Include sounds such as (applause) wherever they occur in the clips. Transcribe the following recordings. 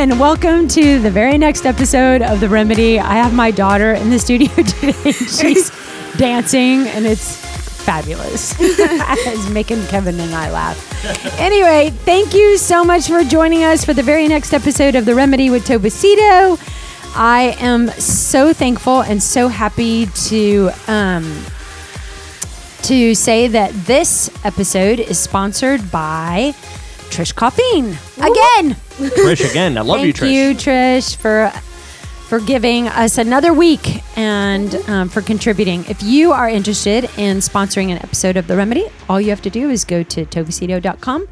And welcome to the very next episode of The Remedy. I have my daughter in the studio (laughs) today. She's dancing, and it's fabulous. (laughs) it's making Kevin and I laugh. Anyway, thank you so much for joining us for the very next episode of The Remedy with Tovacito. I am so thankful and so happy to um, to say that this episode is sponsored by Trish Coffeen again. Trish again. I love you, Trish. Thank you, Trish, for for giving us another week and um, for contributing. If you are interested in sponsoring an episode of The Remedy, all you have to do is go to tovacito.com,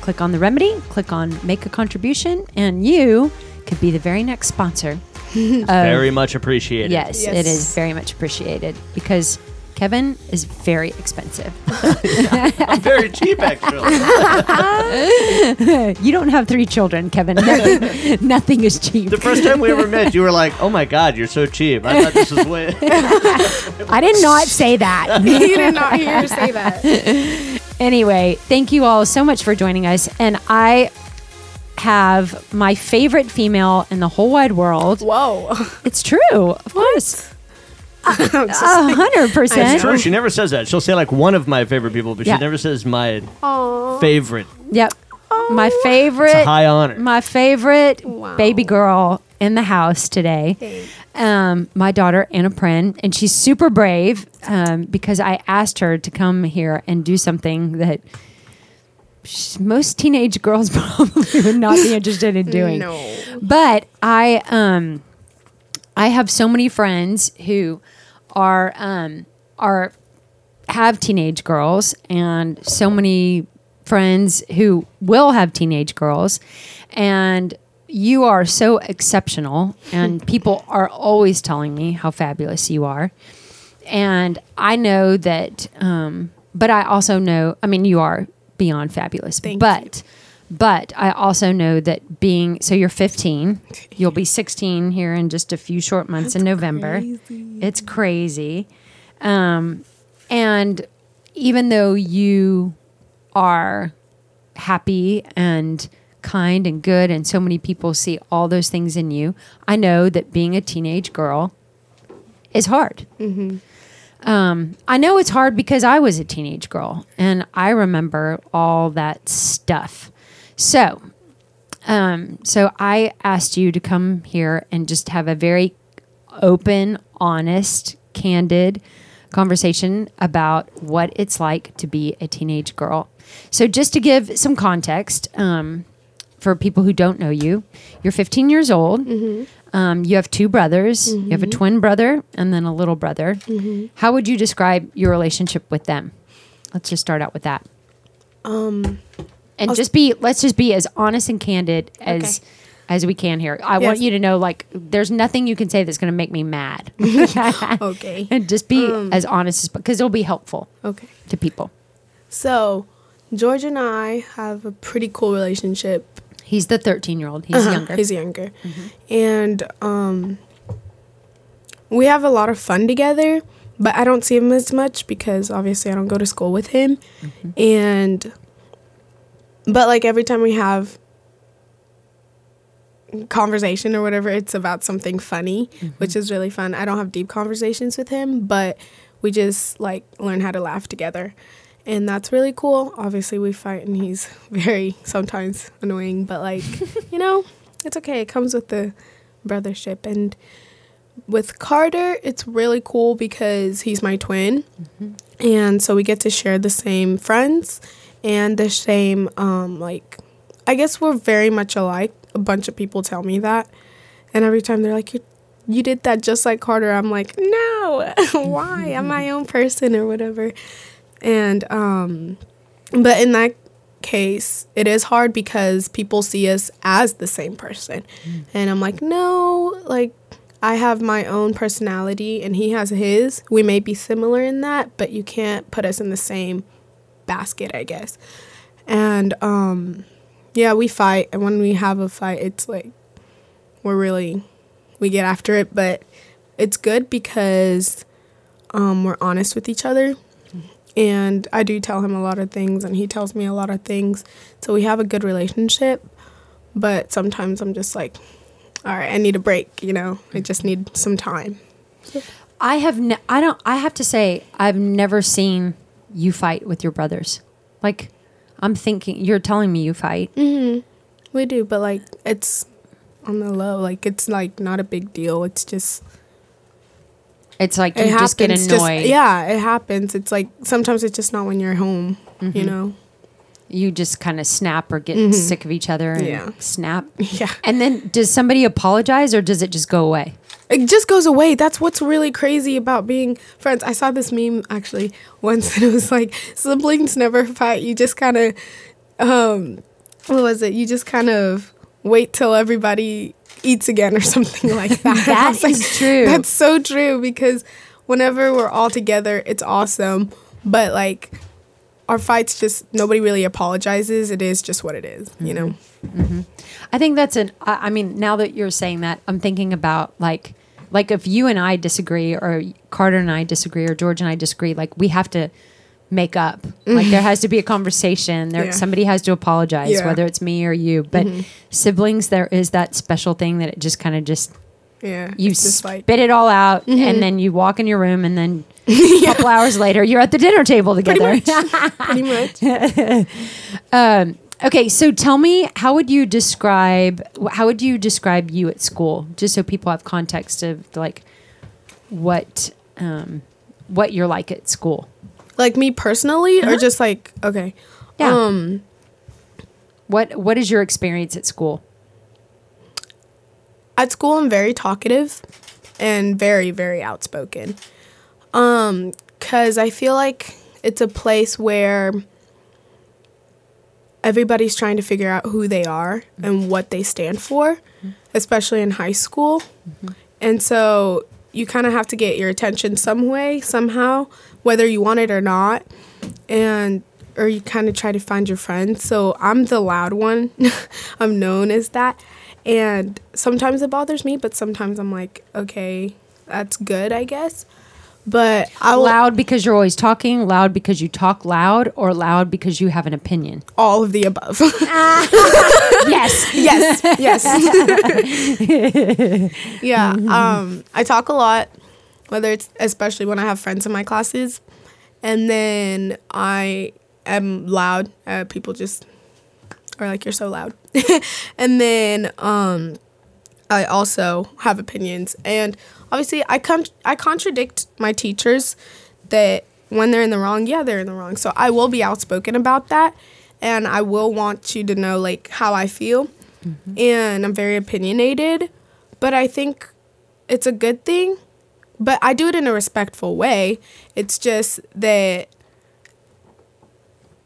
click on The Remedy, click on Make a Contribution, and you could be the very next sponsor. (laughs) Very much appreciated. Yes, it Yes. is very much appreciated because Kevin is very expensive. I'm (laughs) very cheap, actually. (laughs) you don't have three children, Kevin. (laughs) Nothing, nothing is cheap. the first time we ever met, you were like, "Oh my God, you're so cheap." I thought this was way. I did not say that. you did not hear her say that. anyway, thank you all so much for joining us. And I have my favorite female in the whole wide world. Whoa. It's true, of course. (laughs) A hundred it's percent. true. She never says that. She'll say like one of my favorite people, but Yeah. she never says my Aw. favorite. Yep. My It's a favorite, high honor. my favorite Wow. baby girl in the house today. Thanks. Um, my daughter Anna Prin, and she's super brave um, because I asked her to come here and do something that sh- most teenage girls (laughs) probably would not be interested in doing. No. But I um I have so many friends who are um are have teenage girls and so many friends who will have teenage girls. And you are so exceptional (laughs) and people are always telling me how fabulous you are. And i know that um, but i also know i mean you are beyond fabulous Thank but but i also know that being so you're 15 you'll be 16 here in just a few short months in november crazy. it's crazy um, and even though you are happy and kind and good, and so many people see all those things in you, I know that being a teenage girl is hard. Um, I know it's hard because I was a teenage girl and I remember all that stuff. So, um, so I asked you to come here and just have a very open, honest, candid conversation about what it's like to be a teenage girl. So, just to give some context um, for people who don't know you, you're 15 years old. Um, you have two brothers. You have a twin brother and then a little brother. How would you describe your relationship with them? Let's just start out with that. Um, And I'll- just be let's just be as honest and candid as Okay. as we can here. I want you to know like there's nothing you can say that's going to make me mad. (laughs) (laughs) okay. and just be Um, as honest as because it'll be helpful Okay. to people. So, George and I have a pretty cool relationship. He's the 13 year old. He's Uh-huh, younger. He's younger. And um, we have a lot of fun together, but I don't see him as much because obviously I don't go to school with him. And, but like every time we have conversation or whatever, it's about something funny, mm-hmm. which is really fun. I don't have deep conversations with him, but we just like learn how to laugh together. And that's really cool. Obviously, we fight, and he's (laughs) very sometimes annoying, but like, (laughs) you know, it's okay. It comes with the brothership. And with Carter, it's really cool because he's my twin. Mm-hmm. And so we get to share the same friends and the same, um, like, I guess we're very much alike. A bunch of people tell me that. And every time they're like, you you did that just like Carter. I'm like, no, (laughs) why? I'm my own person or whatever. And, um, but in that case, it is hard because people see us as the same person. And I'm like, no, like, I have my own personality and he has his. We may be similar in that, but you can't put us in the same basket, I guess. And um yeah, we fight and when we have a fight, it's like we're really we get after it, but it's good because um we're honest with each other. And I do tell him a lot of things and he tells me a lot of things. So we have a good relationship, but sometimes I'm just like all right, I need a break, you know. I just need some time. I have ne- I don't I have to say I've never seen you fight with your brothers. Like I'm thinking you're telling me you fight. We do, but like it's on the low. Like it's like not a big deal. It's just It's like it you just get annoyed. yeah, it happens. It's like sometimes it's just not when you're home. Mm-hmm. You know. You just kind of snap or get sick of each other and Mm-hmm. Yeah. snap. (laughs) Yeah. And then does somebody apologize or does it just go away? It just goes away. That's what's really crazy about being friends. I saw this meme actually once, (laughs) and it was like siblings never fight. You just kind of, um, what was it? You just kind of wait till everybody eats again or (laughs) something like that. That is true. That's so true because whenever we're all together, it's awesome. But like our fights, just nobody really apologizes. It is just what it is, you know. Mm-hmm. Mm-hmm. I think that's an. I I mean, now that you're saying that, I'm thinking about like, like if you and I disagree, or Carter and I disagree, or George and I disagree, like we have to make up. Like mm-hmm. there has to be a conversation. There, Yeah. somebody has to apologize, Yeah. whether it's me or you. But siblings, there is that special thing that it just kind of just Yeah, you just like spit it all out, and then you walk in your room, and then (laughs) a couple hours later, you're at the dinner table together. pretty much. (laughs) Okay, so tell me, how would you describe how would you describe you at school, just so people have context of like what um, what you're like at school. like me personally, or just like okay. Yeah. Um, What what is your experience at school? at school I'm very talkative and very very outspoken. Um cuz I feel like it's a place where everybody's trying to figure out who they are and what they stand for, especially in high school. And so you kind of have to get your attention some way, somehow, whether you want it or not. And or you kind of try to find your friends. So I'm the loud one. (laughs) I'm known as that. And sometimes it bothers me, but sometimes I'm like, okay, that's good, I guess. But I will Loud because you're always talking, loud because you talk loud, or loud because you have an opinion. all of the above. (laughs) (laughs) yes. yes, yes. (laughs) yeah. Um, I talk a lot, whether it's especially when I have friends in my classes, and then I am loud. Uh, people just are like, "You're so loud," and then um, I also have opinions, and obviously, I con- I contradict my teachers that when they're in the wrong, yeah, they're in the wrong. So I will be outspoken about that, and I will want you to know like how I feel, and I'm very opinionated, but I think it's a good thing. But I do it in a respectful way. It's just that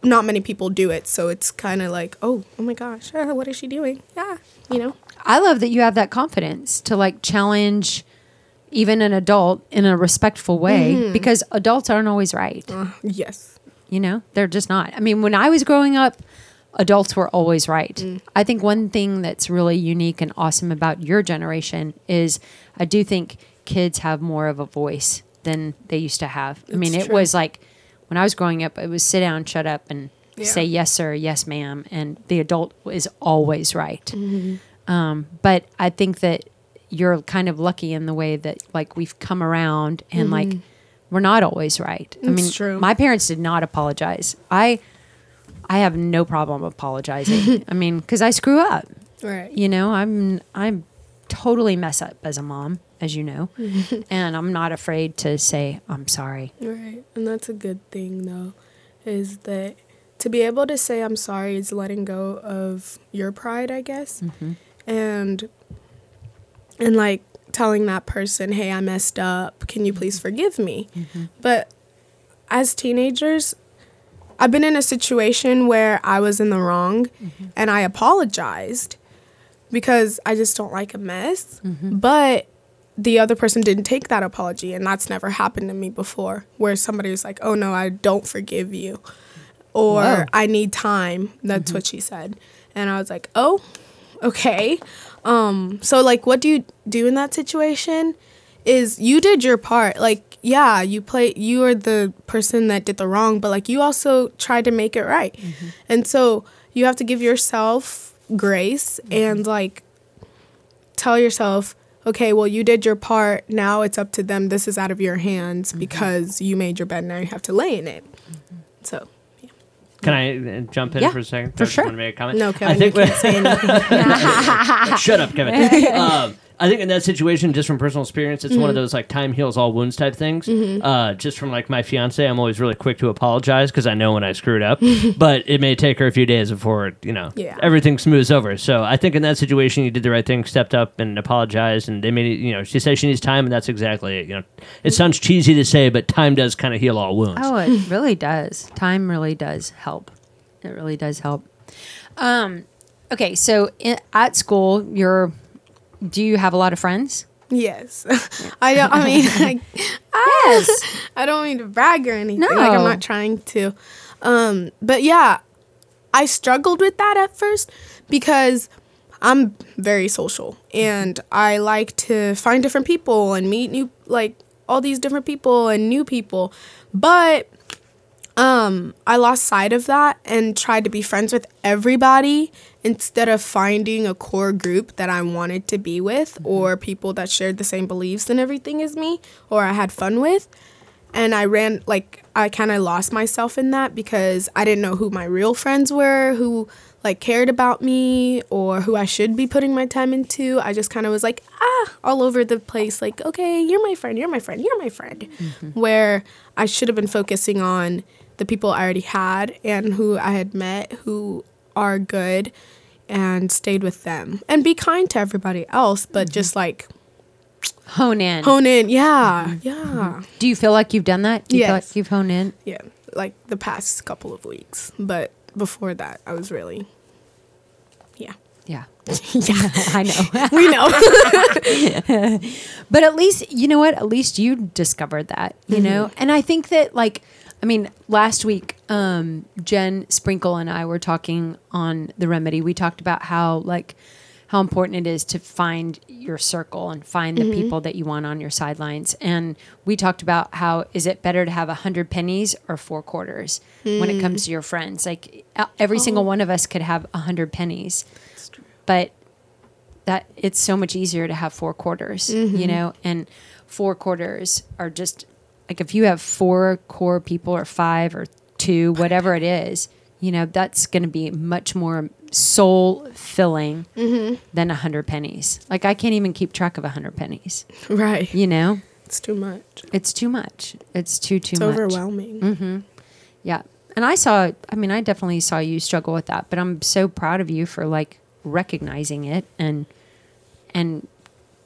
not many people do it, so it's kind of like, oh, oh my gosh, uh, (laughs) what is she doing? Yeah, you know. I love that you have that confidence to like challenge even an adult in a respectful way because adults aren't always right. Uh, yes. You know, they're just not. I mean, when I was growing up, adults were always right. I think one thing that's really unique and awesome about your generation is I do think kids have more of a voice than they used to have. I mean, it true. was like when I was growing up, it was sit down, shut up, and Yeah. say yes, sir, yes, ma'am. And the adult is always right. Mm-hmm. Um, but I think that you're kind of lucky in the way that like we've come around and like we're not always right. I Mm-hmm. Mean, true. my parents did not apologize. I I have no problem apologizing. (laughs) I mean, because I screw up. Right. You know, I'm I'm totally mess up as a mom, as you know, (laughs) and I'm not afraid to say I'm sorry. Right. And that's a good thing though, is that to be able to say I'm sorry is letting go of your pride, I guess. And and like telling that person, "Hey, I messed up. Can you please mm-hmm. forgive me?" Mm-hmm. But as teenagers, I've been in a situation where I was in the wrong mm-hmm. and I apologized because I just don't like a mess. But the other person didn't take that apology and that's never happened to me before where somebody was like, "Oh no, I don't forgive you." Or Whoa. I need time. That's what she said. And I was like, "Oh, okay." Um so like what do you do in that situation? is you did your part. Like, yeah, you play you are the person that did the wrong, but like you also tried to make it right. Mm-hmm. And so you have to give yourself grace mm-hmm. and like tell yourself, okay, well you did your part. Now it's up to them. This is out of your hands mm-hmm. because you made your bed. Now you have to lay in it. So Can I uh, jump in Yeah, for a second? for I sure. wanna make a comment. no, I think you can't say (laughs) anything. Shut up, Kevin. (laughs) um, I think in that situation, just from personal experience, it's Mm-hmm. one of those like time heals all wounds type things. Uh, just from like my fiance, I'm always really quick to apologize because I know when I screwed up, (laughs) but it may take her a few days before you know Yeah. everything smooths over. So I think in that situation, you did the right thing, stepped up and apologized, and they made you know she says she needs time, and that's exactly it. You know, it sounds cheesy to say, but time does kind of heal all wounds. Oh, it (laughs) really does. Time really does help. It really does help. Um, okay, so in, at school, you're. Do you have a lot of friends? yes, (laughs) I don't. I mean, (laughs) like, Yes. (laughs) I don't mean to brag or anything. Like No. I'm not trying to. Um, but yeah, I struggled with that at first because I'm very social and I like to find different people and meet new like all these different people and new people. But um I lost sight of that and tried to be friends with everybody instead of finding a core group that I wanted to be with or people that shared the same beliefs and everything as me or I had fun with. And I ran like I kind of lost myself in that because I didn't know who my real friends were, who like cared about me or who I should be putting my time into. I just kind of was like, ah, all over the place like, okay, you're my friend, you're my friend, you're my friend. Where I should have been focusing on the people I already had and who I had met who are good and stayed with them. And be kind to everybody else, but mm-hmm. just like Hone in. hone in. Yeah. Mm-hmm. Yeah. Do you feel like you've done that? Do you feel Yes. like you've honed in? Yeah. Like the past couple of weeks. But before that, I was really, yeah. Yeah. (laughs) (laughs) yeah. I know. (laughs) We know. But at least, you know what? At least you discovered that, you mm-hmm. know? And I think that, like, I mean, last week, um, Jen Sprinkle and I were talking on The Remedy. We talked about how, like, how important it is to find your circle and find the mm-hmm. people that you want on your sidelines. And we talked about how is it better to have a hundred pennies or four quarters when it mm. comes to your friends? Like every single oh. one of us could have a hundred pennies, but that it's so much easier to have four quarters, you mm-hmm. know, and four quarters are just like if you have four core people or five or two, whatever it is, you know, that's going to be much more soul filling mm-hmm. than a hundred pennies. Like I can't even keep track of a hundred pennies, right. you know, It's too much. it's too much. It's too, too It's much. overwhelming. Mm-hmm. Yeah. And I saw, I mean, I definitely saw you struggle with that, but I'm so proud of you for like recognizing it and, and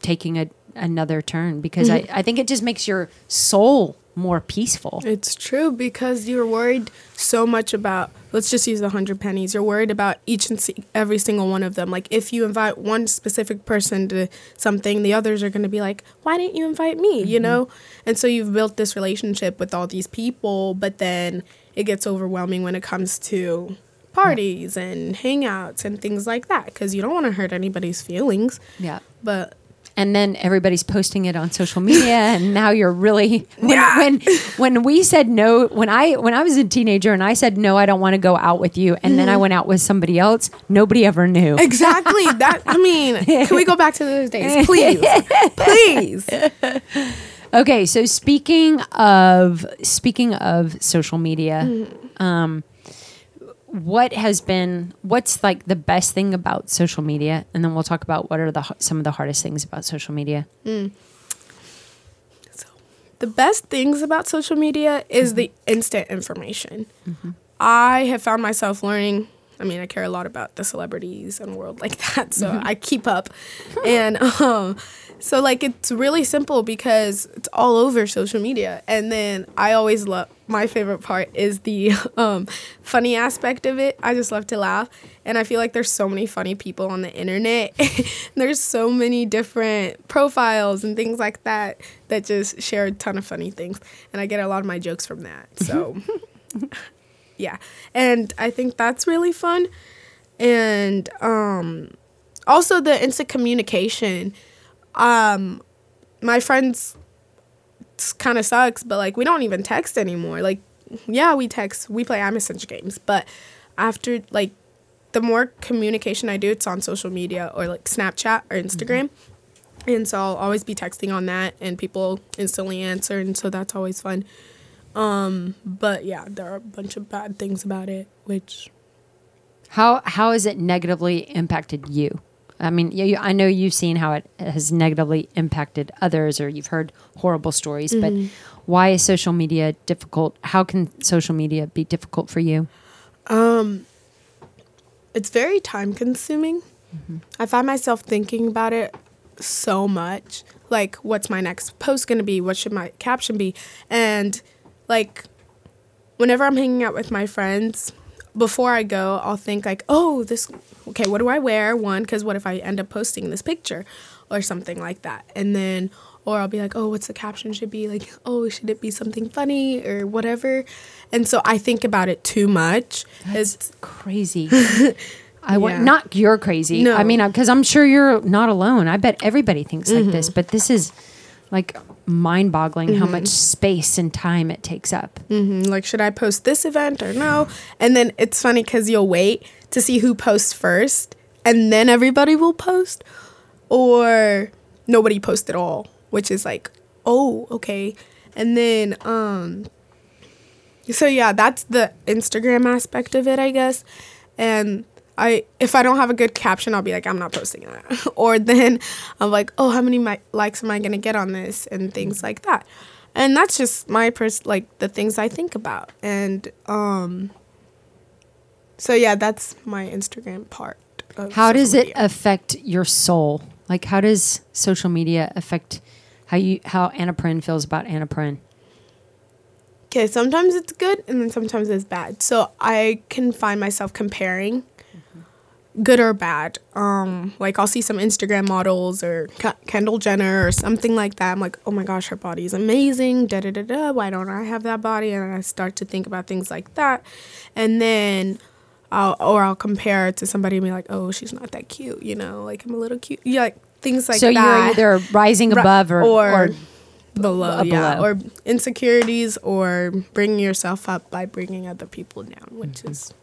taking a, another turn because I, mm-hmm. I think it just makes your soul more peaceful. It's true because you're worried so much about. Let's just use the hundred pennies. You're worried about each and every single one of them. Like if you invite one specific person to something, the others are going to be like, "Why didn't you invite me?" You mm-hmm. know. And so you've built this relationship with all these people, but then it gets overwhelming when it comes to parties and hangouts and things like that because you don't want to hurt anybody's feelings. Yeah. But And then everybody's posting it on social media, (laughs) and now you're really when, Yeah. when when we said no when I when I was a teenager and I said no I don't want to go out with you and then I went out with somebody else nobody ever knew Exactly. That I mean, can we go back to those days, please? Please. (laughs) Okay, so speaking of speaking of social media, Mm-hmm. um, what has been what's like the best thing about social media, and then we'll talk about what are the some of the hardest things about social media. Mm. So The best things about social media is the mm-hmm. instant information. Mm-hmm. I have found myself learning I mean, I care a lot about the celebrities and world like (laughs) that, so mm-hmm. I keep up. And um, so like it's really simple because it's all over social media. And then I always love my favorite part is the (laughs) um, funny aspect of it. I just love to laugh, and I feel like there's so many funny people on the internet. (laughs) there's so many different profiles and things like that that just share a ton of funny things, and I get a lot of my jokes from that. (laughs) So. yeah and i think that's really fun and um also the instant communication um my friends kind of sucks but like we don't even text anymore like yeah we text we play iMessage games but after like the more communication i do it's on social media or like snapchat or instagram mm-hmm. and so i'll always be texting on that and people instantly answer and so that's always fun um, but yeah, there are a bunch of bad things about it, which. How how has it negatively impacted you? I mean, you, I know you've seen how it has negatively impacted others, or you've heard horrible stories. Mm-hmm. But why is social media difficult? How can social media be difficult for you? Um, it's very time consuming. Mm-hmm. I find myself thinking about it so much. Like, what's my next post going to be? What should my caption be? And like whenever I'm hanging out with my friends, before I go, I'll think like, oh, this, okay, what do I wear? One, because what if I end up posting this picture or something like that? And then, or I'll be like, oh, what's the caption should be? Like, oh, should it be something funny or whatever? And so I think about it too much. That's it's crazy. (laughs) I want yeah. not you're crazy. No. I mean, because I'm sure you're not alone. I bet everybody thinks mm-hmm. like this, but this is like mind boggling mm-hmm. how much space and time it takes up. Mm-hmm. Like, should I post this event or no? And then it's funny because you'll wait to see who posts first and then everybody will post, or nobody post at all, which is like, oh, okay. And then, um, so yeah, that's the Instagram aspect of it, I guess. And I if I don't have a good caption, I'll be like, I'm not posting that. (laughs) or then I'm like, oh, how many mi- likes am I gonna get on this and things like that. And that's just my pers like the things I think about. And um, so yeah, that's my Instagram part. how does media. it affect your soul? Like, how does social media affect how you how Anna Prin feels about Anna Prin? Okay, sometimes it's good and then sometimes it's bad. So I can find myself comparing good or bad. Um, like I'll see some Instagram models or K- Kendall Jenner or something like that. I'm like, oh my gosh, her body is amazing. Da da da da. Why don't I have that body? And I start to think about things like that, and then. I'll, or I'll compare it to somebody and be like, "Oh, she's not that cute," you know, like I'm a little cute, yeah, like things like so that. So you're either rising above or, or, or below, yeah, below. or insecurities, or bringing yourself up by bringing other people down, which mm-hmm. is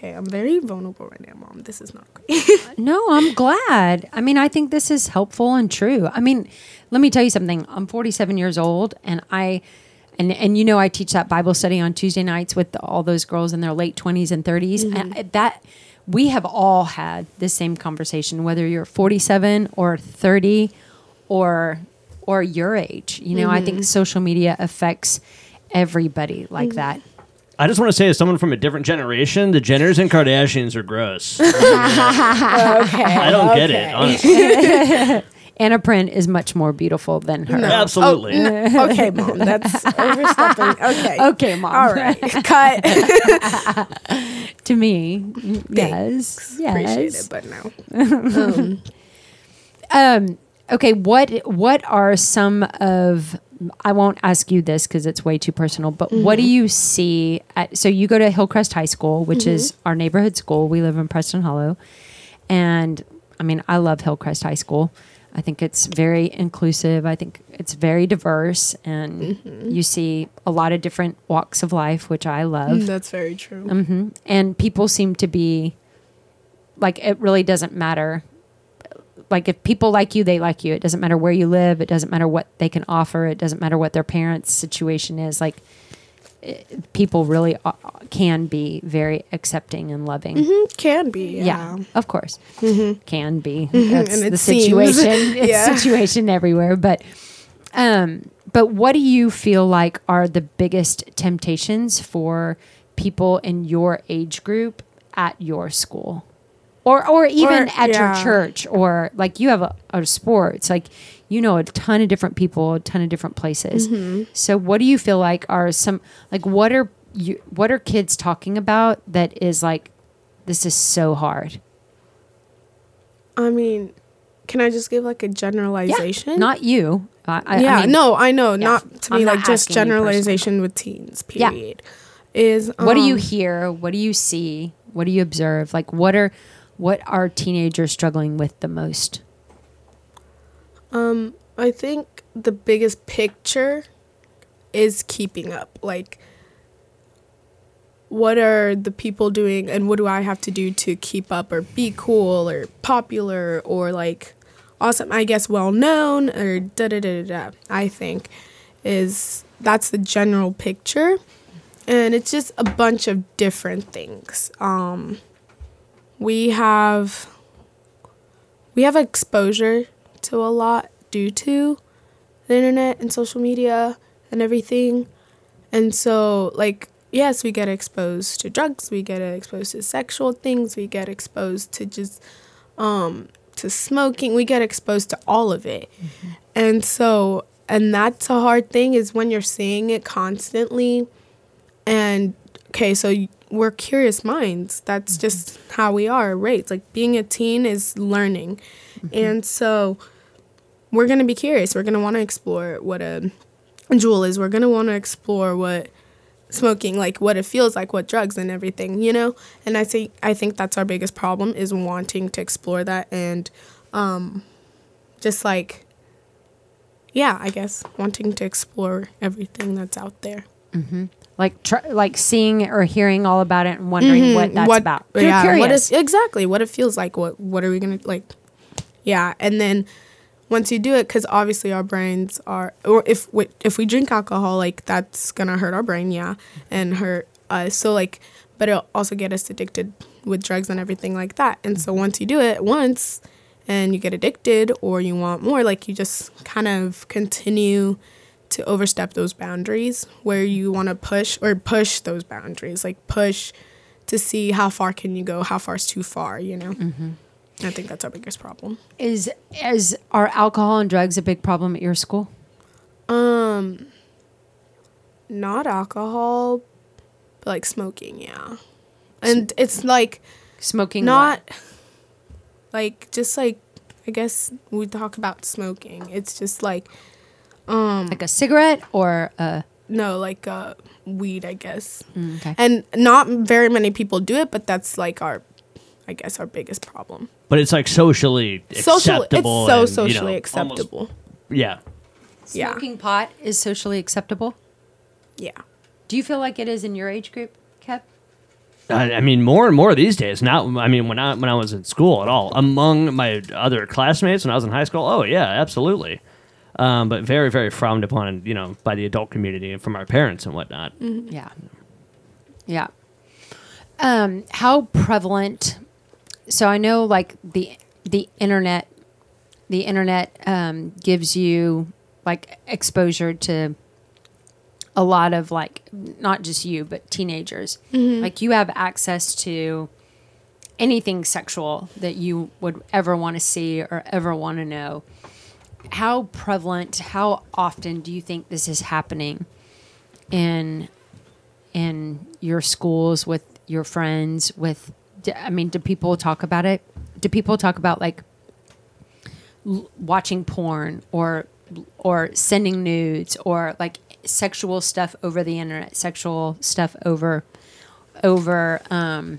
okay, I'm very vulnerable right now, mom. This is not great. (laughs) no, I'm glad. I mean, I think this is helpful and true. I mean, let me tell you something. I'm 47 years old and I and and you know I teach that Bible study on Tuesday nights with all those girls in their late 20s and 30s mm-hmm. and that we have all had the same conversation whether you're 47 or 30 or or your age. You know, mm-hmm. I think mm-hmm. social media affects everybody like mm-hmm. that. I just want to say, as someone from a different generation, the Jenners and Kardashians are gross. (laughs) okay. I don't get it, honestly. (laughs) Anna Prin is much more beautiful than her. No. Absolutely. Oh, no. Okay, mom. That's (laughs) overstepping. Okay. Okay, mom. All right. Cut. to me, yes. Yes. Appreciate it, but no. Um, um, okay, what what are some of I won't ask you this because it's way too personal, but mm-hmm. what do mm-hmm. you see? At, so you go to Hillcrest High School, which mm-hmm. is our neighborhood school. We live in Preston Hollow. And I mean, I love Hillcrest High School. I think it's very inclusive. I think it's very diverse, and mm-hmm. you see a lot of different walks of life, which I love. Mm, that's very true. Mm-hmm. And people seem to be like, it really doesn't matter like if people like you, they like you. It doesn't matter where you live. It doesn't matter what they can offer. It doesn't matter what their parents' situation is. Like it, eh, people really uh, can be very accepting and loving. Mm-hmm. Can be, yeah. yeah of course, mm-hmm. can be. Mm-hmm. That's the situation. (laughs) it's yeah. situation everywhere, but. Um, but what do you feel like are the biggest temptations for people in your age group at your school? Or, or even Or- at your church, or like you have a, a sports, like you know a ton of different people, a ton of different places. Mm-hmm. So, what do you feel like are some like what are you what are kids talking about that is like this is so hard? I mean, can I just give like a generalization? Not you. I, I, yeah, I mean, no, I know. Not to I'm me, not like just asking you personally. generalization with teens. Yeah. Period. Is What do you um, hear? What do you see? What do you observe? Like what are what are teenagers struggling with the most? Um, I think the biggest picture is keeping up. Like, what are the people doing, and what do I have to do to keep up, or be cool, or popular, or like awesome? I guess well known, or da da da da da. I think is that's the general picture, and it's just a bunch of different things. Um, we have we have exposure to a lot due to the internet and social media and everything. And so, like, yes, we get exposed to drugs, we get exposed to sexual things, we get exposed to just um to smoking, we get exposed to all of it. And so, and that's a hard thing is when you're seeing it constantly and okay, so y- we're curious minds. That's mm-hmm. just how we are raised. Like being a teen is learning. Mm-hmm. And so we're going to be curious. We're going to want to explore what a Juul is. We're going to want to explore what smoking like what it feels like what drugs and everything you know and i think i think that's our biggest problem is wanting to explore that and um just like yeah i guess wanting to explore everything that's out there mm-hmm. Like tr- like seeing or hearing all about it and wondering mm-hmm. what that's about. You're yeah, curious. What is, exactly what it feels like. What what are we gonna like? Yeah, and then once you do it, because obviously our brains are, or if we, if we drink alcohol, like that's gonna hurt our brain, yeah, and hurt us. So like, but it'll also get us addicted with drugs and everything like that. And so once you do it once, and you get addicted, or you want more, like you just kind of continue to overstep those boundaries where you want to push or push those boundaries like push to see how far can you go how far is too far you know? I think that's our biggest problem. Is is are alcohol and drugs a big problem at your school? um not alcohol but like smoking yeah. And it's like Smoking not what? like just like i guess we talk about smoking. It's just like um like a cigarette or a no like uh weed i guess mm, okay. and not very many people do it but that's like our i guess our biggest problem But it's like socially social it's so and, you know, socially almost- acceptable yeah. yeah Smoking pot is socially acceptable. yeah Do you feel like it is in your age group, Kev? I, I mean, more and more these days. Not, I mean, when I when I was in school at all, among my other classmates when I was in high school. Oh yeah, absolutely. Um, but very, very frowned upon, you know, by the adult community and from our parents and whatnot. Yeah. Yeah. Um, how prevalent? So I know, like the the internet, the internet um, gives you like exposure to a lot of like not just you but teenagers. Like you have access to anything sexual that you would ever want to see or ever want to know. How prevalent? How often do you think this is happening? in in your schools with your friends with I mean do people talk about it do people talk about like l- watching porn or or sending nudes or like sexual stuff over the internet sexual stuff over over um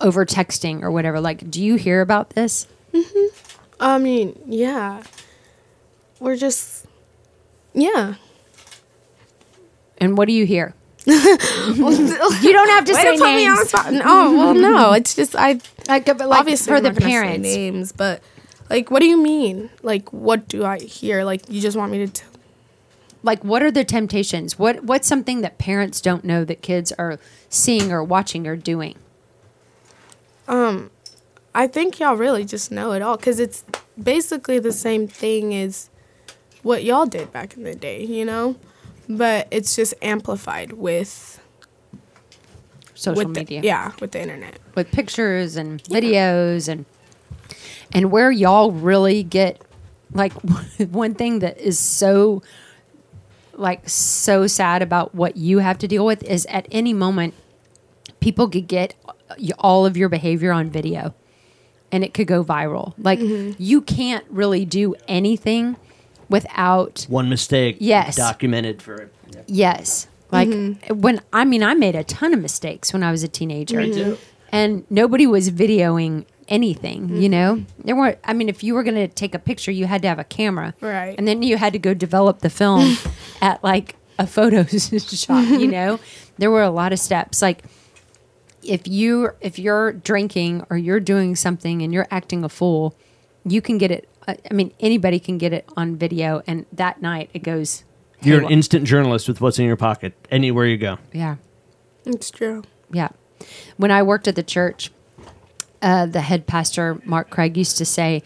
over texting or whatever like do you hear about this i mean yeah we're just yeah and what do you hear (laughs) you don't have to Way say to put me on the names spot. No, well, no. (laughs) It's just I like, but like obviously for I'm the not gonna say parents names, but like, what do you mean? Like, what do I hear? Like, you just want me to? T- like what are the temptations what what's something that parents don't know that kids are seeing or watching or doing um, I think y'all really just know it all because it's basically the same thing as what y'all did back in the day, you know. But it's just amplified with social with the- media. yeah, with the internet. with pictures and videos and and where y'all really get like (laughs) one thing that is so like so sad about what you have to deal with is at any moment people could get all of your behavior on video and it could go viral like mm-hmm. you can't really do anything without One mistake. Yes. Documented for. Yeah. Yes. Like mm-hmm. when I mean I made a ton of mistakes when I was a teenager. too. And nobody was videoing anything, you mm-hmm. know? There weren't I mean if you were going to take a picture, you had to have a camera. Right. And then you had to go develop the film (laughs) at like a photo (laughs) shop, you know? There were a lot of steps like if you if you're drinking or you're doing something and you're acting a fool, you can get it I I mean anybody can get it on video and that night it goes You're an instant journalist with what's in your pocket anywhere you go. yeah. It's true. Yeah. When I worked at the church, uh, the head pastor, Mark Craig, used to say,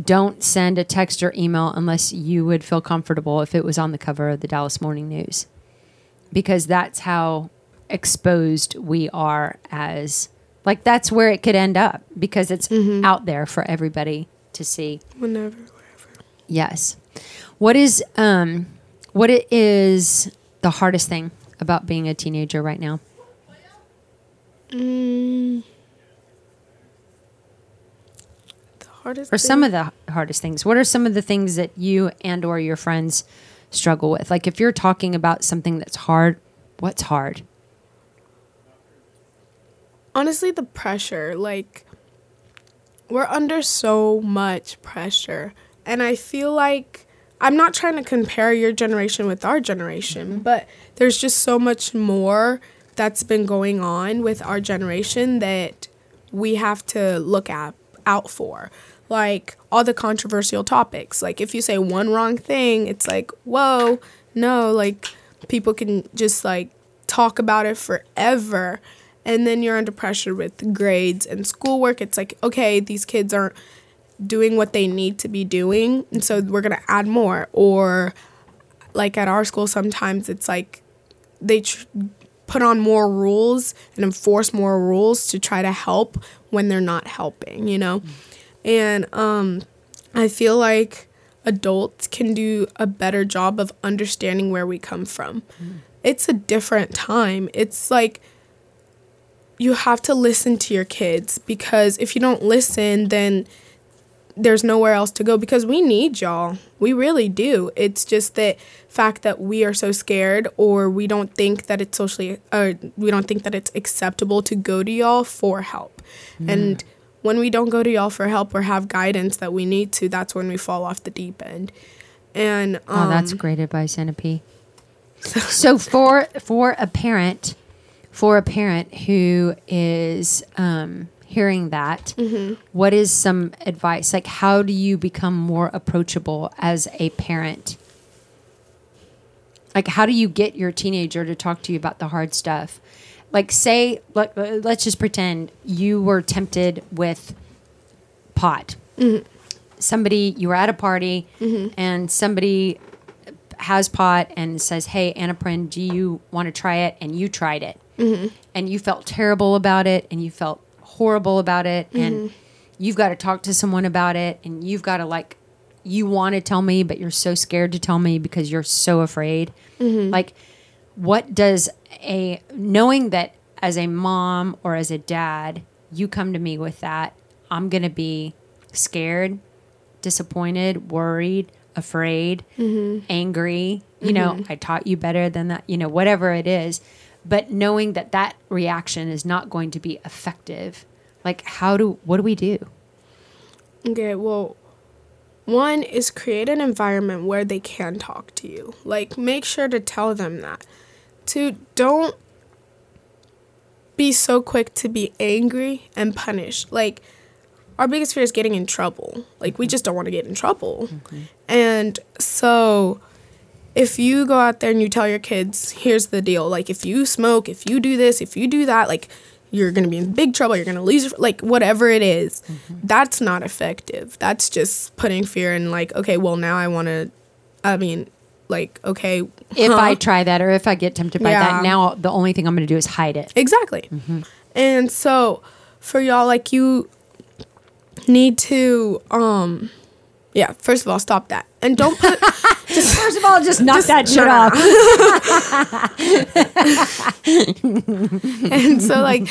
don't send a text or email unless you would feel comfortable if it was on the cover of the Dallas Morning News. Because that's how exposed we are as, like, that's where it could end up because it's out there for everybody to see. Whenever, wherever. Yes. What is, um, what it is the hardest thing about being a teenager right now? Mm, the hardest. or some thing- of the hardest things what are some of the things that you and or your friends struggle with like if you're talking about something that's hard what's hard honestly the pressure like we're under so much pressure. And i feel like i'm not trying to compare your generation with our generation mm-hmm. but there's just so much more that's been going on with our generation that we have to look at out for. Like all the controversial topics. Like if you say one wrong thing it's like whoa no like people can just like talk about it forever and then you're under pressure with grades and schoolwork. It's like okay these kids aren't doing what they need to be doing and so we're going to add more. Or like at our school sometimes it's like they tr- put on more rules and enforce more rules to try to help when they're not helping you know? And um i feel like adults can do a better job of understanding where we come from. It's a different time. It's like you have to listen to your kids because if you don't listen then there's nowhere else to go because we need y'all. We really do. It's just that fact that we are so scared or we don't think that it's socially or we don't think that it's acceptable to go to y'all for help. And when we don't go to y'all for help or have guidance that we need to, that's when we fall off the deep end. And um, oh that's great advice NP. so for for a parent for a parent who is um hearing that mm-hmm. what is some advice? Like how do you become more approachable as a parent? Like how do you get your teenager to talk to you about the hard stuff? Like say let, let's just pretend you were tempted with pot. Mm-hmm. Somebody you were at a party mm-hmm. and somebody has pot and says hey Anna Prin do you want to try it? And you tried it. Mm-hmm. And you felt terrible about it and you felt horrible about it mm-hmm. and you've got to talk to someone about it and you've got to like you want to tell me but you're so scared to tell me because you're so afraid. Mm-hmm. Like what does a knowing that as a mom or as a dad you come to me with that i'm going to be scared disappointed worried afraid mm-hmm. angry you know mm-hmm. i taught you better than that you know whatever it is but knowing that that reaction is not going to be effective like how do what do we do Okay, well, one is create an environment where they can talk to you. Like, make sure to tell them that. Two, don't be so quick to be angry and punish. Like, our biggest fear is getting in trouble. Like, we mm-hmm. just don't want to get in trouble. Mm-hmm. And so, if you go out there and you tell your kids, here's the deal like, if you smoke, if you do this, if you do that, like, you're gonna be in big trouble, you're gonna lose, your, like, whatever it is, mm-hmm. that's not effective. That's just putting fear in, like, okay, well, now I wanna, I mean, like okay If huh? I try that or if I get tempted by Yeah. that, now the only thing I'm going to do is hide it. Exactly. And so for y'all like you need to um yeah, first of all stop that. And don't put (laughs) First of all, just knock that shit off. (laughs) and so like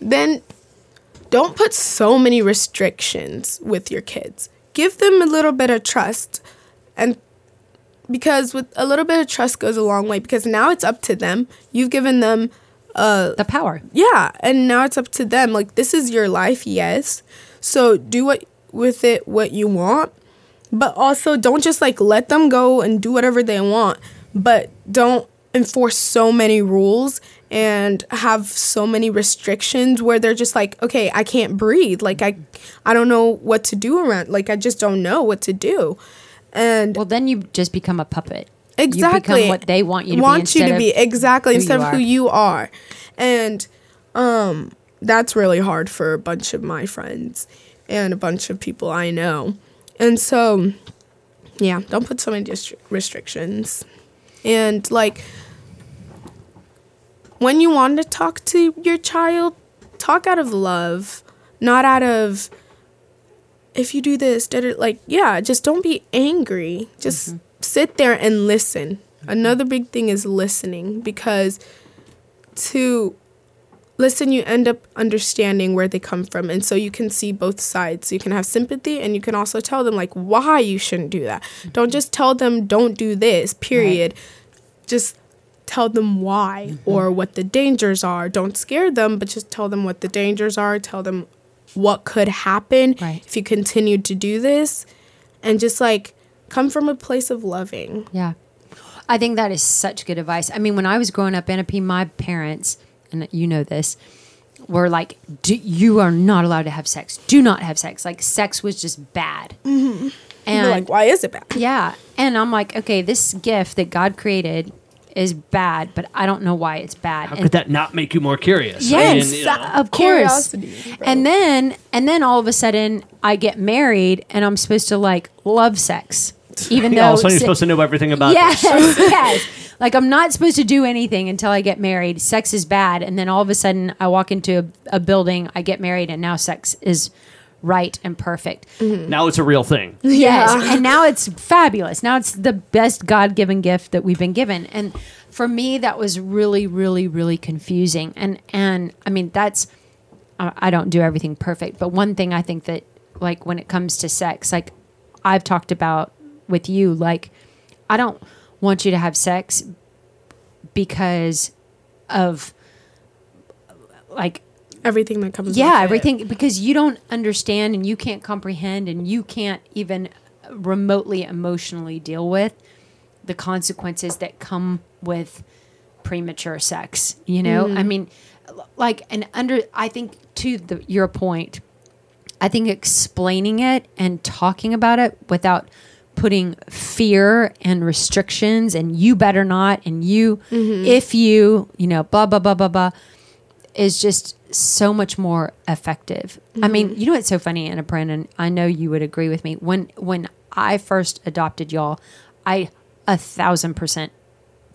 then don't put so many restrictions with your kids. Give them a little bit of trust and because with a little bit of trust goes a long way because now it's up to them. You've given them uh, The power. yeah and now it's up to them like this is your life yes so do what with it what you want but also don't just like let them go and do whatever they want but don't enforce so many rules and have so many restrictions where they're just like okay i can't breathe. Like i i don't know what to do around like i just don't know what to do. And Well, then you just become a puppet. exactly You become what they want you to want be. you to be. exactly. instead of who you are. And um that's really hard for a bunch of my friends and a bunch of people i know and so yeah don't put so many restrictions and like when you want to talk to your child talk out of love not out of if you do this, did it like, yeah, just don't be angry. Just mm-hmm. sit there and listen. Mm-hmm. Another big thing is listening because to listen, you end up understanding where they come from. And so you can see both sides. You can have sympathy and you can also tell them, like, why you shouldn't do that. Don't just tell them, don't do this, period. Just tell them why mm-hmm. or what the dangers are. Don't scare them, but just tell them what the dangers are. Tell them what could happen Right. if you continued to do this. And just like come from a place of loving. Yeah. I think that is such good advice. I mean, when I was growing up, NP, my parents, and you know this, were like, Do, you are not allowed to have sex. Do not have sex. Like, sex was just bad. Mm-hmm. But And like, why is it bad? yeah. And I'm like, okay, this gift that God created is bad, but I don't know why it's bad. How And- could that not make you more curious? I Yes, mean, you know. of course. Curiosity. And then and then all of a sudden I get married and I'm supposed to like love sex. Even though all of a sudden you're se- supposed to know everything about Yes, this. (laughs) yes. (laughs) Like I'm not supposed to do anything until I get married. Sex is bad, and then all of a sudden I walk into a, a building, I get married, and now sex is right and perfect. Mm-hmm. Now it's a real thing. Yes, Yeah. and now it's fabulous. Now it's the best God-given gift that we've been given, and for me that was really, really, really confusing. And and I mean that's I I don't do everything perfect, but one thing I think that like when it comes to sex, like I've talked about with you, like I don't want you to have sex because of like Everything that comes yeah with it. everything because you don't understand and you can't comprehend and you can't even remotely emotionally deal with the consequences that come with premature sex you know i mm-hmm. mean like and under i think to the your point i think explaining it and talking about it without putting fear and restrictions and you better not and you mm-hmm. if you you know blah blah blah blah blah is just so much more effective. I mean, mm-hmm. you know what's so funny, Anna Prin? I know you would agree with me. When when I first adopted y'all, I a thousand percent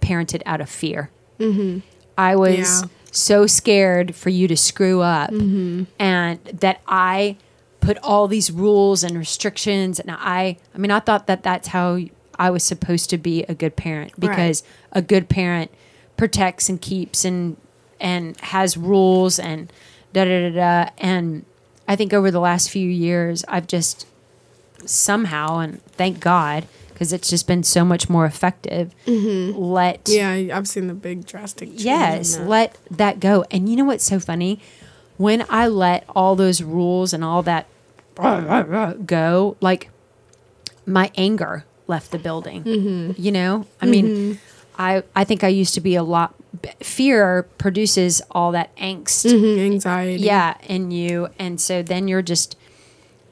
parented out of fear. Mm-hmm. I was Yeah. so scared for you to screw up, and that I put all these rules and restrictions. And I, I mean, I thought that that's how I was supposed to be a good parent because a good parent protects and keeps and and has rules and da da da da. And I think over the last few years, I've just somehow, and thank God, because it's just been so much more effective. Mm-hmm. Let Yeah, I've seen the big drastic change. yes, that. let that go. And you know what's so funny? When I let all those rules and all that go, like my anger left the building. Mm-hmm. You know, I mean, I I think I used to be a lot. Fear produces all that angst Mhm, anxiety. yeah in you and so then you're just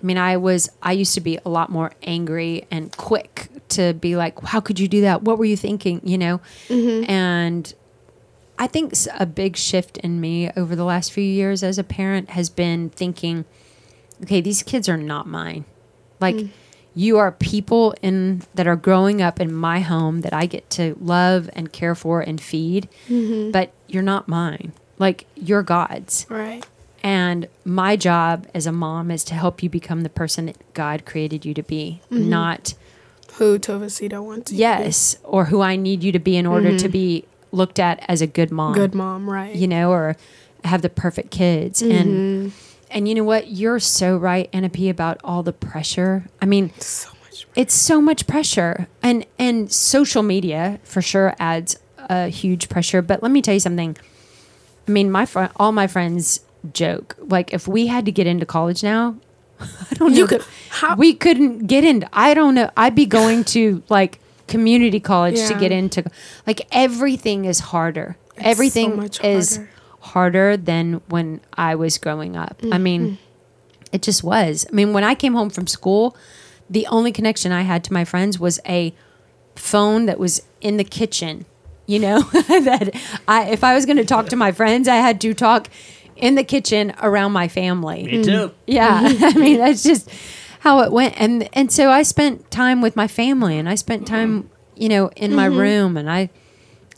i mean i was i used to be a lot more angry and quick to be like how could you do that what were you thinking you know and i think a big shift in me over the last few years as a parent has been thinking okay these kids are not mine like mm. you are people in that are growing up in my home that I get to love and care for and feed, mm-hmm. but you're not mine. Like you're God's. Right. And my job as a mom is to help you become the person that God created you to be, mm-hmm. not Who Tovacito wants you to be. yes, or who I need you to be in order to mm-hmm. be looked at as a good mom. Good mom, right. you know, or have the perfect kids. And mm-hmm. and you know what? You're so right, Anna P, about all the pressure. I mean, so much. it's so much pressure. And and social media for sure adds a huge pressure. But let me tell you something. I mean, my fr- all my friends joke like if we had to get into college now, (laughs) I don't know. You could- we couldn't get into. I don't know. I'd be going to like community college to get into. Like everything is harder. everything much is harder. harder than when I was growing up. I mean, Mm-hmm. it just was. I mean, when I came home from school, the only connection I had to my friends was a phone that was in the kitchen. You know, (laughs) that I if I was going to talk to my friends, I had to talk in the kitchen around my family. Me too. Yeah, (laughs) I mean that's just how it went, and and so I spent time with my family, and I spent time, you know, in my mm-hmm. room, and I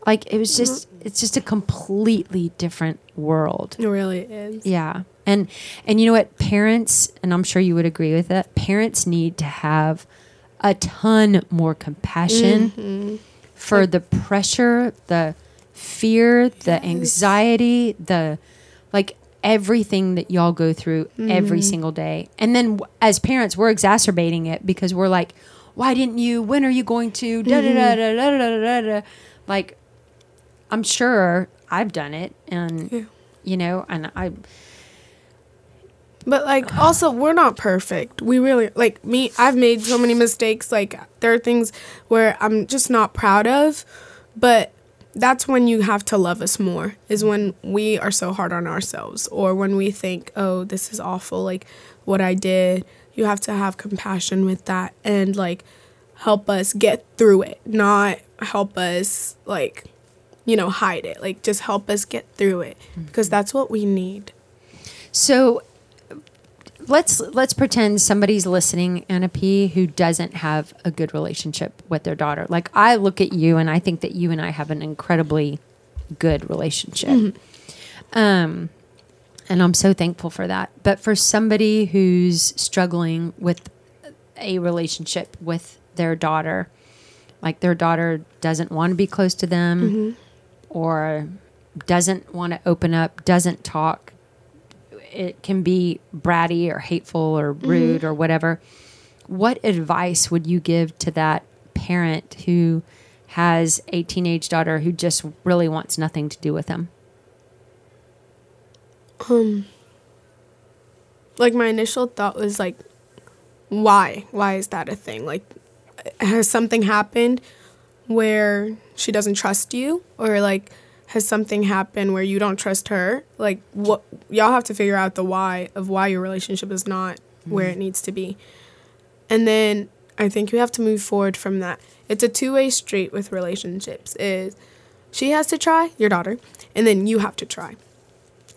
like it was just it's just a completely different world. It really is. Yeah, and and you know what, parents, and I'm sure you would agree with that. Parents need to have a ton more compassion mm-hmm. for the pressure, the fear, the anxiety, the like everything that y'all go through every mm-hmm. single day. And then as parents, we're exacerbating it because we're like, why didn't you? When are you going to? Da da mm-hmm. da da da da da da. Like, I'm sure I've done it, and Yeah. you know, and I But like (sighs) also we're not perfect. We really like me I've made so many mistakes like there are things where I'm just not proud of, but that's when you have to love us more. Is when we are so hard on ourselves or when we think, "Oh, this is awful like what I did." You have to have compassion with that and like help us get through it, not help us like you know, hide it. Like just help us get through it because mm-hmm. that's what we need. So let's let's pretend somebody's listening, Anna P, who doesn't have a good relationship with their daughter. Like I look at you and I think that you and I have an incredibly good relationship. Um and I'm so thankful for that. But for somebody who's struggling with a relationship with their daughter, like their daughter doesn't want to be close to them or doesn't want to open up, doesn't talk, it can be bratty or hateful or rude or whatever. What advice would you give to that parent who has a teenage daughter who just really wants nothing to do with them? Um like my initial thought was like why why is that a thing like has something happened where she doesn't trust you or like has something happened where you don't trust her like what y'all have to figure out the why of why your relationship is not where it mm-hmm. needs to be. And then i think you have to move forward from that. It's a two-way street with relationships is she has to try your daughter and then you have to try.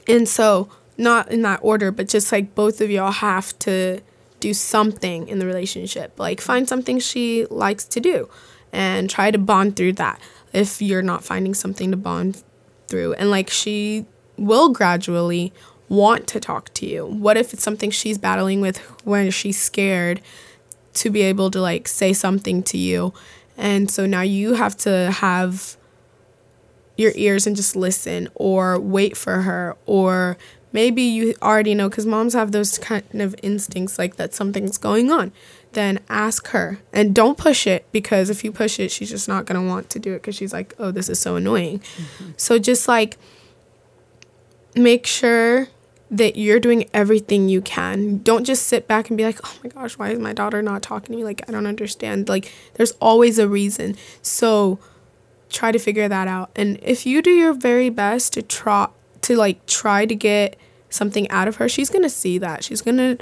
And so, not in that order, but just like both of y'all have to do something in the relationship. Like, find something she likes to do and try to bond through that if you're not finding something to bond through. And like, she will gradually want to talk to you. What if it's something she's battling with when she's scared to be able to like say something to you? And so now you have to have your ears and just listen or wait for her or maybe you already know because moms have those kind of instincts like that something's going on then ask her and don't push it because if you push it she's just not going to want to do it because she's like oh this is so annoying mm-hmm. so just like make sure that you're doing everything you can. Don't just sit back and be like, oh my gosh, why is my daughter not talking to me? Like, I don't understand. Like, there's always a reason. So, try to figure that out. And if you do your very best to try to like try to get something out of her, she's gonna see that. She's gonna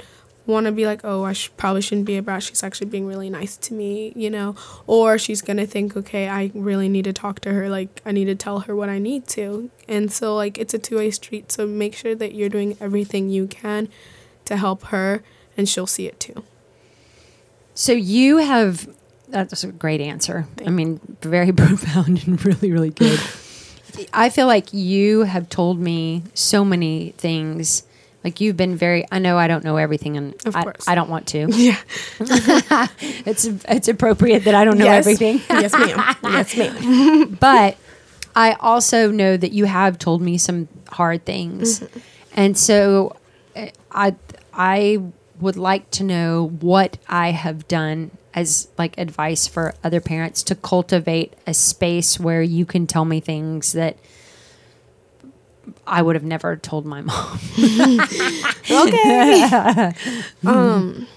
want to be like, oh, I sh- probably shouldn't be a brat. She's actually being really nice to me, you know. Or she's gonna think, okay, I really need to talk to her. Like, I need to tell her what I need to. And so, like, it's a two way street. So make sure that you're doing everything you can to help her, and she'll see it too. So you have that's a great answer. I mean, very (laughs) profound and really, really good. (laughs) I feel like you have told me so many things. Like you've been very. I know I don't know everything, and Of I, course. I don't want to. (laughs) Yeah. (laughs) It's it's appropriate that I don't know yes. everything. (laughs) yes, ma'am. Yes, ma'am. but I also know that you have told me some hard things, Mm-hmm. and so uh, I I would like to know what I have done as like advice for other parents to cultivate a space where you can tell me things that I would have never told my mom. (laughs) okay. (laughs) um,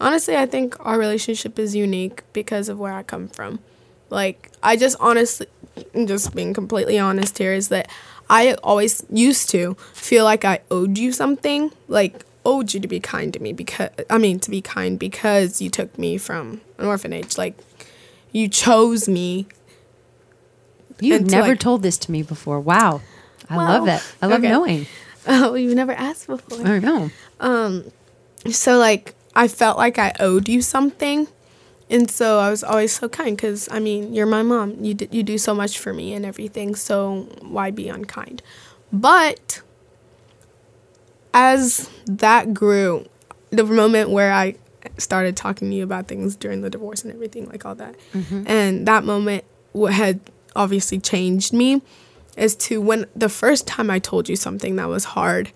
honestly, I think our relationship is unique because of where I come from. Like, I just honestly, just being completely honest here, is that I always used to feel like I owed you something. Like, owed you to be kind to me because, I mean, to be kind because you took me from an orphanage. Like, you chose me. You've never like- told this to me before. Wow. I love it. I love okay. knowing. (laughs) Oh, you've never asked before. I know. Um, so like I felt like I owed you something, and so I was always so kind because I mean you're my mom. You d- you do so much for me and everything. So why be unkind? But as that grew, the moment where I started talking to you about things during the divorce and everything like all that, and that moment had obviously changed me is to when the first time I told you something that was hard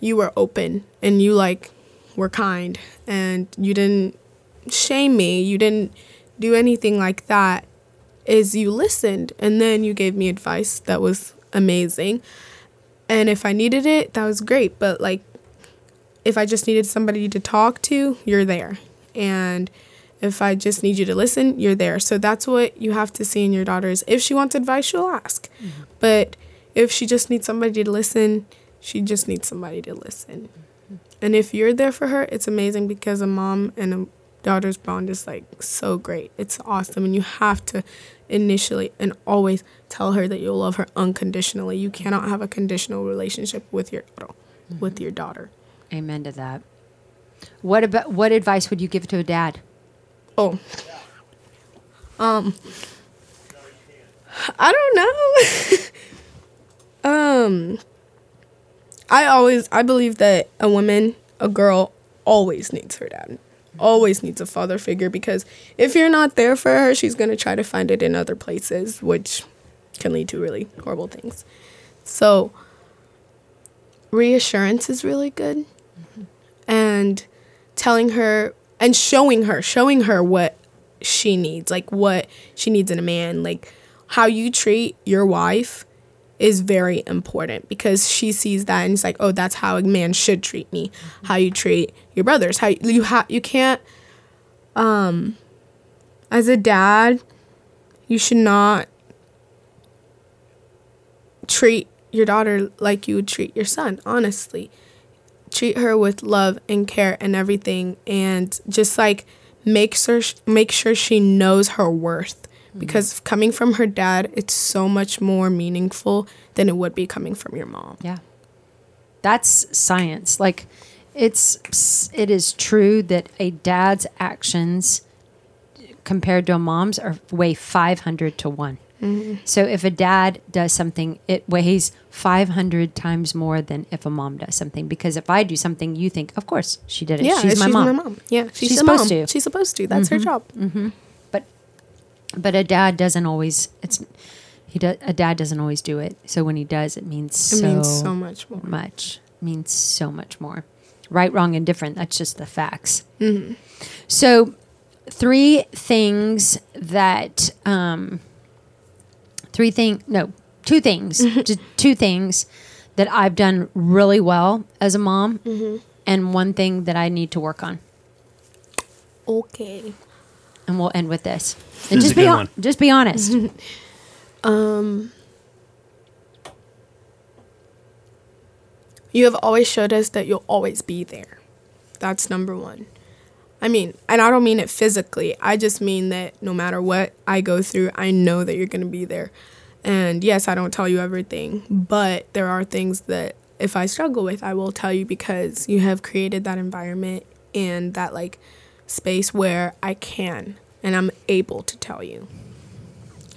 you were open and you like were kind and you didn't shame me you didn't do anything like that is you listened and then you gave me advice that was amazing. And if i needed it that was great but like if i just needed somebody to talk to you're there. And if i just need you to listen you're there so that's what you have to see in your daughter is if she wants advice she'll ask mm-hmm. but if she just needs somebody to listen she just needs somebody to listen. Mm-hmm. And if you're there for her, it's amazing because a mom and a daughter's bond is like so great. It's awesome. And you have to initially and always tell her that you'll love her unconditionally. You cannot have a conditional relationship with your daughter. With mm-hmm. your daughter. Amen to that. What about what advice would you give to a dad? Oh. Um I don't know. (laughs) um I always I believe that a woman, a girl always needs her dad. Always needs a father figure because if you're not there for her, she's going to try to find it in other places, which can lead to really horrible things. So reassurance is really good. And telling her and showing her, showing her what she needs, like what she needs in a man, like how you treat your wife is very important because she sees that and it's like, oh, that's how a man should treat me. How you treat your brothers. How you ha- you can't um as a dad, you should not treat your daughter like you would treat your son, honestly. Treat her with love and care and everything and just like make sure make sure she knows her worth mm-hmm. because coming from her dad it's so much more meaningful than it would be coming from your mom. Yeah. That's science. Like it's it is true that a dad's actions compared to a mom's are weigh 500 to 1. So if a dad does something, it weighs 500 times more than if a mom does something. Because if I do something, you think, of course, she did it. Yeah, she's, my, mom. Yeah, she's, She's the mom. supposed to. She's supposed to. That's her job. But but a dad doesn't always. It's he does. A dad doesn't always do it. So when he does, it means It so means so much more. much. Means so much more. Right, wrong, and different. That's just the facts. Mm-hmm. So, three things that um, three thing no two things Mm-hmm. two things that I've done really well as a mom, Mm-hmm. and one thing that I need to work on. Okay. And we'll end with this. This And is just a be good hon- one. just be honest. (laughs) Um, you have always showed us that you'll always be there. That's number one. I mean, and I don't mean it physically. I just mean that no matter what I go through, I know that you're going to be there. And yes, I don't tell you everything, but there are things that if I struggle with, I will tell you because you have created that environment and that like space where I can and I'm able to tell you.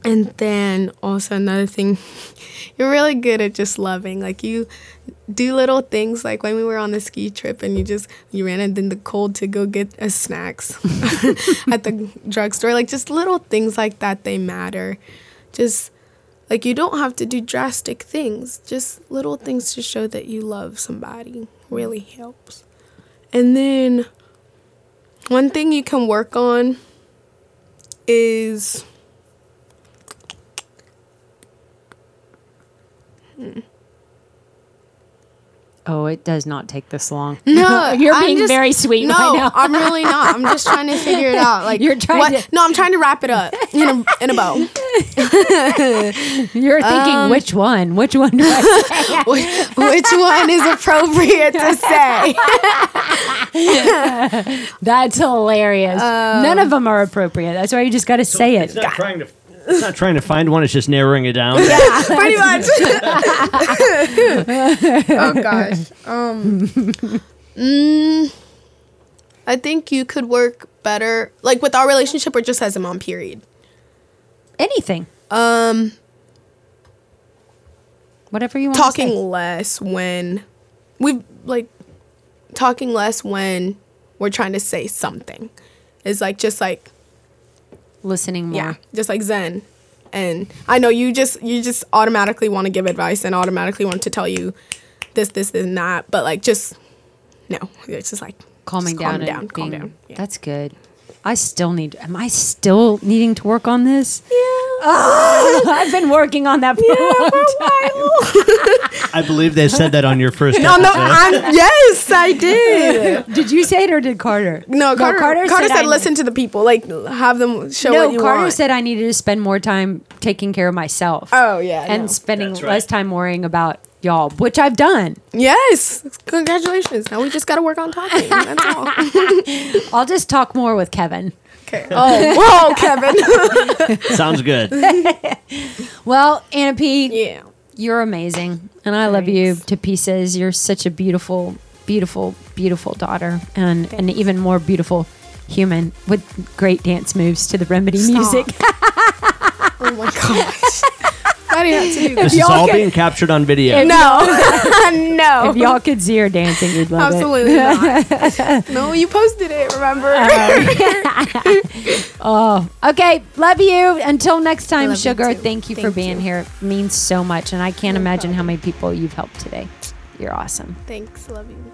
And then also another thing, (laughs) you're really good at just loving. Like you do little things like when we were on the ski trip and you just you ran in the cold to go get us snacks (laughs) at the drugstore. Like just little things like that they matter. Just like you don't have to do drastic things. Just little things to show that you love somebody really helps. And then one thing you can work on is hmm, Oh, it does not take this long. No, (laughs) You're I'm being just- very sweet No, right now. I'm really not. I'm just trying to figure it out. Like You're trying what- to- No, I'm trying to wrap it up in a in a bow. (laughs) You're thinking Um, which one? Which one do I (laughs) Which, which one is appropriate to say? That's hilarious. None of them are appropriate. That's why you just got to say it. It's not trying to. It's not trying to find one. It's just narrowing it down. Yeah, (laughs) pretty much. (laughs) oh gosh. Um. mm, I think you could work better, like with our relationship, or just as a mom. Period. Anything. Um. Whatever you want talking to say. less when we like talking less when we're trying to say something is like just like Listening more. yeah just like zen and i know you just you just automatically want to give advice and automatically want to tell you this this and that but like just no it's just like Calming just down. calm and down calm being- down yeah. That's good. I still need. Am I still needing to work on this? yeah (laughs) I've been working on that for a long time. (laughs) I believe they said that on your first no no. I'm, yes i did (laughs) Did you say it or did Carter? no carter, Carter, said, I- listen to the people like have them show No, what you Carter want said I needed to spend more time taking care of myself oh yeah and no. spending That's less time worrying about y'all, which I've done. Yes. Congratulations. Now we just got to work on talking. That's all. I'll just talk more with Kevin. Okay. (laughs) Oh, whoa, Kevin. (laughs) Sounds good. (laughs) Well, Anna P, yeah. you're amazing, and I love you to pieces. You're such a beautiful, beautiful, beautiful daughter, and an even more beautiful human with great dance moves to the remedy Stop. music. Oh my gosh. Why do you have to do This that? is all being captured on video. No. (laughs) no. if y'all could see her dancing, you'd love it. Absolutely not. (laughs) no, you posted it, remember? it. Um, (laughs) oh, okay. Love you. Until next time, love you Sugar. too. Thank you for being you. here. It means so much, and I can't imagine how many people you've helped today. You're awesome. Thanks. Love you.